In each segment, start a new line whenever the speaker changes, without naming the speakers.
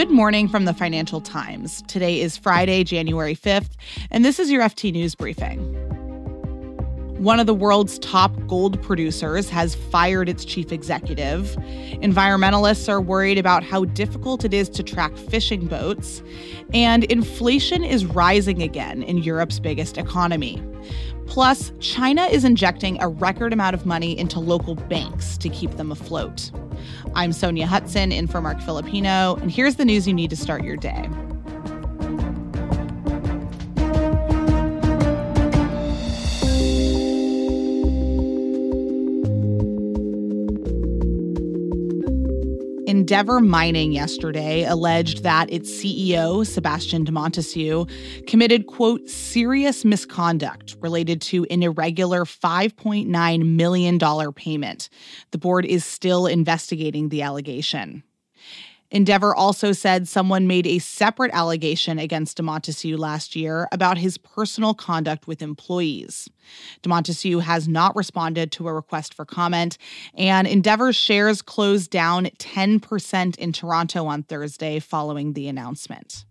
Good morning from the Financial Times. Today is Friday, January 5th, and this is your FT News Briefing. One of the world's top gold producers has fired its chief executive. Environmentalists are worried about how difficult it is to track fishing boats. And inflation is rising again in Europe's biggest economy. Plus, China is injecting a record amount of money into local banks to keep them afloat. I'm Sonja Hutson in for Marc Filippino, and here's the news you need to start your day. Endeavour Mining yesterday alleged that its CEO, Sebastian de Montessus, committed, quote, serious misconduct related to an irregular $5.9 million payment. The board is still investigating the allegation. Endeavour also said someone made a separate allegation against de Montessus last year about his personal conduct with employees. De Montessus has not responded to a request for comment, and Endeavour's shares closed down 10% in Toronto on Thursday following the announcement.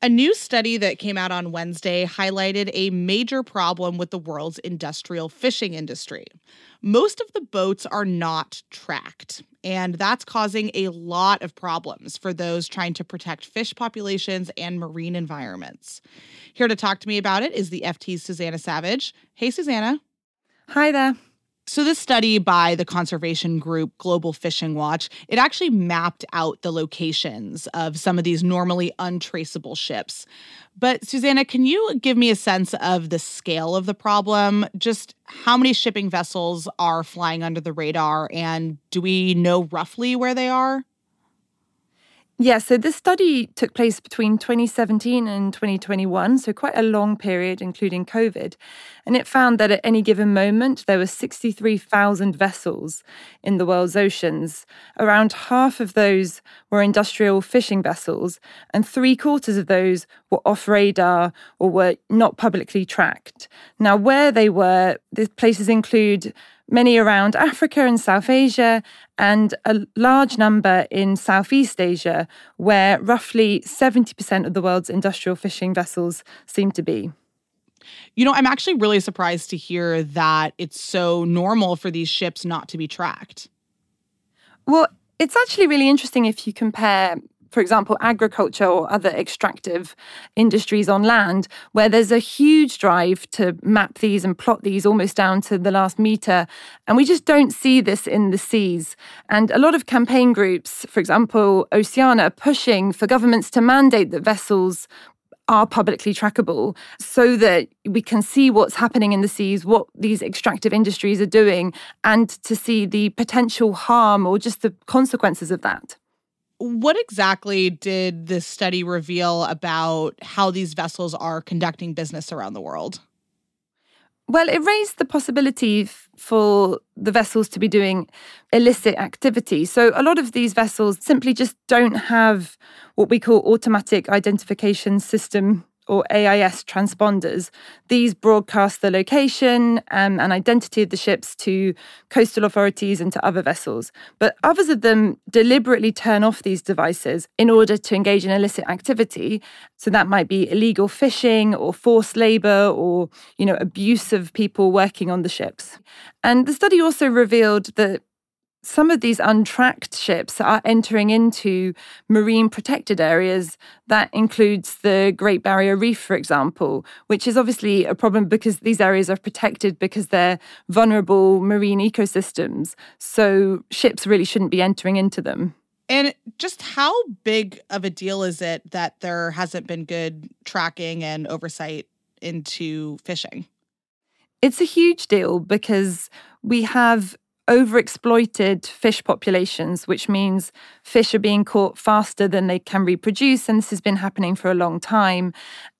A new study that came out on Wednesday highlighted a major problem with the world's industrial fishing industry. Most of the boats are not tracked, and that's causing a lot of problems for those trying to protect fish populations and marine environments. Here to talk to me about it is the FT's Susanna Savage. Hey, Susanna.
Hi there.
So this study by the conservation group Global Fishing Watch, it actually mapped out the locations of some of these normally untraceable ships. But Susanna, can you give me a sense of the scale of the problem? Just how many shipping vessels are flying under the radar and do we know roughly where they are?
Yeah, so this study took place between 2017 and 2021, so quite a long period, including COVID. And it found that at any given moment, there were 63,000 vessels in the world's oceans. Around half of those were industrial fishing vessels, and three quarters of those were off radar or were not publicly tracked. Now, where they were, the places include many around Africa and South Asia, and a large number in Southeast Asia, where roughly 70% of the world's industrial fishing vessels seem to be.
You know, I'm actually really surprised to hear that it's so normal for these ships not to be tracked.
Well, it's actually really interesting if you compare for example, agriculture or other extractive industries on land, where there's a huge drive to map these and plot these almost down to the last meter. And we just don't see this in the seas. And a lot of campaign groups, for example, Oceana, are pushing for governments to mandate that vessels are publicly trackable so that we can see what's happening in the seas, what these extractive industries are doing, and to see the potential harm or just the consequences of that.
What exactly did this study reveal about how these vessels are conducting business around the world?
Well, it raised the possibility for the vessels to be doing illicit activity. So, a lot of these vessels simply just don't have what we call automatic identification system or AIS transponders. These broadcast the location um, and identity of the ships to coastal authorities and to other vessels. But others of them deliberately turn off these devices in order to engage in illicit activity. So that might be illegal fishing or forced labor or, you know, abuse of people working on the ships. And the study also revealed that some of these untracked ships are entering into marine protected areas. That includes the Great Barrier Reef, for example, which is obviously a problem because these areas are protected because they're vulnerable marine ecosystems. So ships really shouldn't be entering into them.
And just how big of a deal is it that there hasn't been good tracking and oversight into fishing?
It's a huge deal because we have overexploited fish populations, which means fish are being caught faster than they can reproduce. And this has been happening for a long time.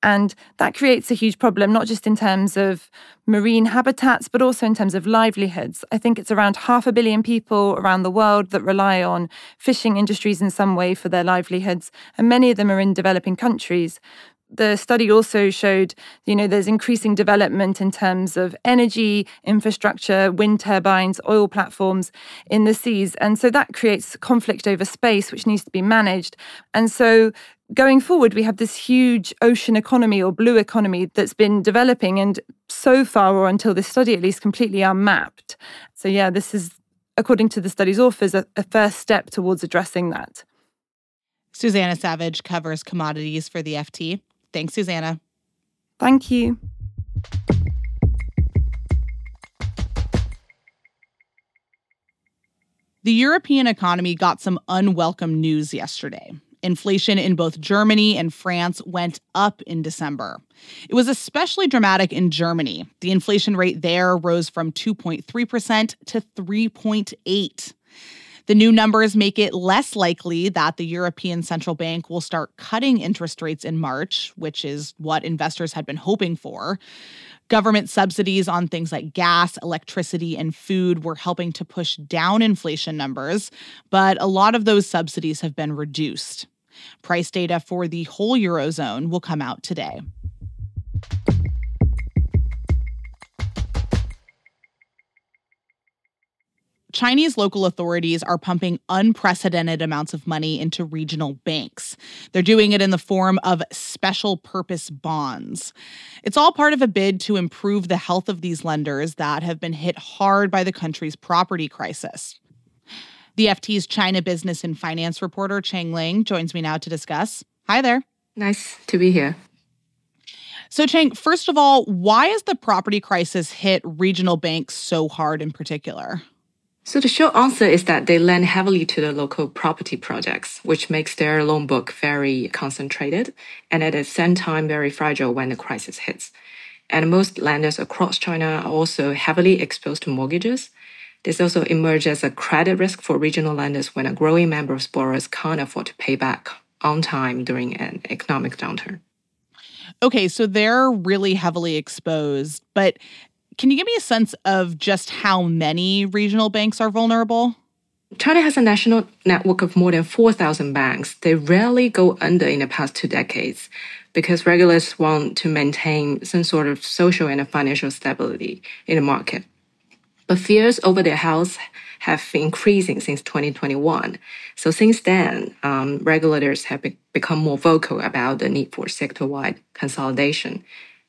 And that creates a huge problem, not just in terms of marine habitats, but also in terms of livelihoods. I think it's around half a billion people around the world that rely on fishing industries in some way for their livelihoods. And many of them are in developing countries. The study also showed, you know, there's increasing development in terms of energy, infrastructure, wind turbines, oil platforms in the seas. And so that creates conflict over space, which needs to be managed. And so going forward, we have this huge ocean economy or blue economy that's been developing and so far, or until this study at least, completely unmapped. So, yeah, this is, according to the study's authors, a, a first step towards addressing that.
Susanna Savage covers commodities for the FT. Thanks, Susanna.
Thank you.
The European economy got some unwelcome news yesterday. Inflation in both Germany and France went up in December. It was especially dramatic in Germany. The inflation rate there rose from 2.3% to 3.8. The new numbers make it less likely that the European Central Bank will start cutting interest rates in March, which is what investors had been hoping for. Government subsidies on things like gas, electricity, and food were helping to push down inflation numbers, but a lot of those subsidies have been reduced. Price data for the whole Eurozone will come out today. Chinese local authorities are pumping unprecedented amounts of money into regional banks. They're doing it in the form of special purpose bonds. It's all part of a bid to improve the health of these lenders that have been hit hard by the country's property crisis. The FT's China business and finance reporter Cheng Leng joins me now to discuss. Hi there.
Nice to be here.
So, Cheng, first of all, why has the property crisis hit regional banks so hard in particular?
So the short answer is that they lend heavily to the local property projects, which makes their loan book very concentrated and at the same time very fragile when the crisis hits. And most lenders across China are also heavily exposed to mortgages. This also emerges as a credit risk for regional lenders when a growing number of borrowers can't afford to pay back on time during an economic downturn.
Okay, so they're really heavily exposed, but can you give me a sense of just how many regional banks are vulnerable?
China has a national network of more than 4,000 banks. They rarely go under in the past two decades because regulators want to maintain some sort of social and financial stability in the market. But fears over their health have been increasing since 2021. So since then, um, regulators have be- become more vocal about the need for sector-wide consolidation.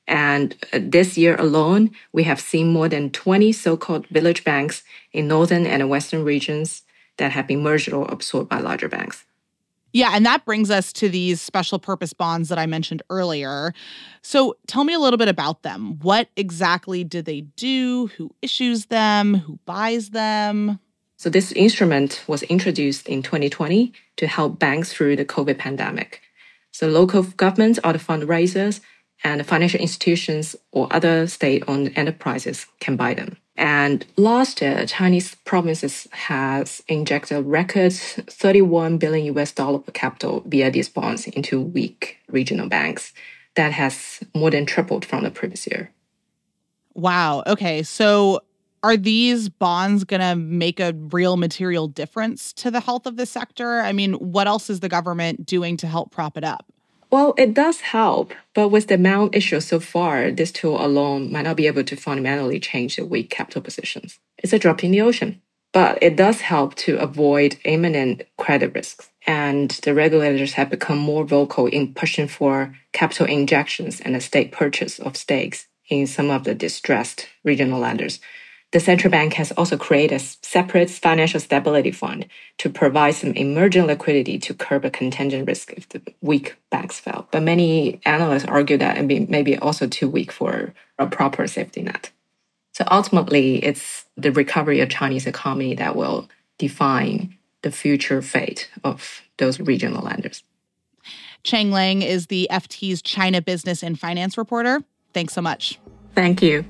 And uh, this year alone, we have seen more than 20 so called village banks in northern and western regions that have been merged or absorbed by larger banks.
Yeah, and that brings us to these special purpose bonds that I mentioned earlier. So tell me a little bit about them. What exactly do they do? Who issues them? Who buys them?
So, this instrument was introduced in 2020 to help banks through the COVID pandemic. So, local governments are the fundraisers and financial institutions or other state-owned enterprises can buy them. And last year, Chinese provinces has injected record 31 billion US dollar per capital via these bonds into weak regional banks. That has more than tripled from the previous year.
Wow. Okay. So are these bonds going to make a real material difference to the health of the sector? I mean, what else is the government doing to help prop it up?
Well, it does help, but with the amount issued so far, this tool alone might not be able to fundamentally change the weak capital positions. It's a drop in the ocean, but it does help to avoid imminent credit risks. And the regulators have become more vocal in pushing for capital injections and the state purchase of stakes in some of the distressed regional lenders the central bank has also created a separate financial stability fund to provide some emerging liquidity to curb a contingent risk if the weak banks fail. But many analysts argue that it may be also too weak for a proper safety net. So ultimately, it's the recovery of Chinese economy that will define the future fate of those regional lenders.
Cheng Leng is the FT's China business and finance reporter. Thanks so much.
Thank you.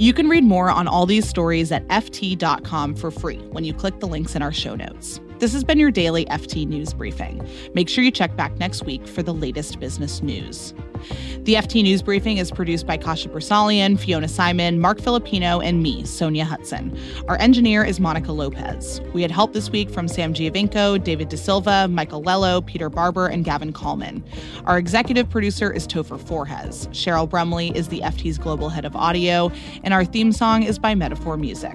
You can read more on all these stories at FT.com for free when you click the links in our show notes. This has been your daily FT News Briefing. Make sure you check back next week for the latest business news. The FT News Briefing is produced by Kasia Broussalian, Fiona Symon, Marc Filippino, and me, Sonja Hutson. Our engineer is Monica Lopez. We had help this week from Sam Giovinco, David da Silva, Michael Lello, Peter Barber, and Gavin Kallmann. Our executive producer is Topher Forhecz. Cheryl Brumley is the FT's global head of audio, and our theme song is by Metaphor Music.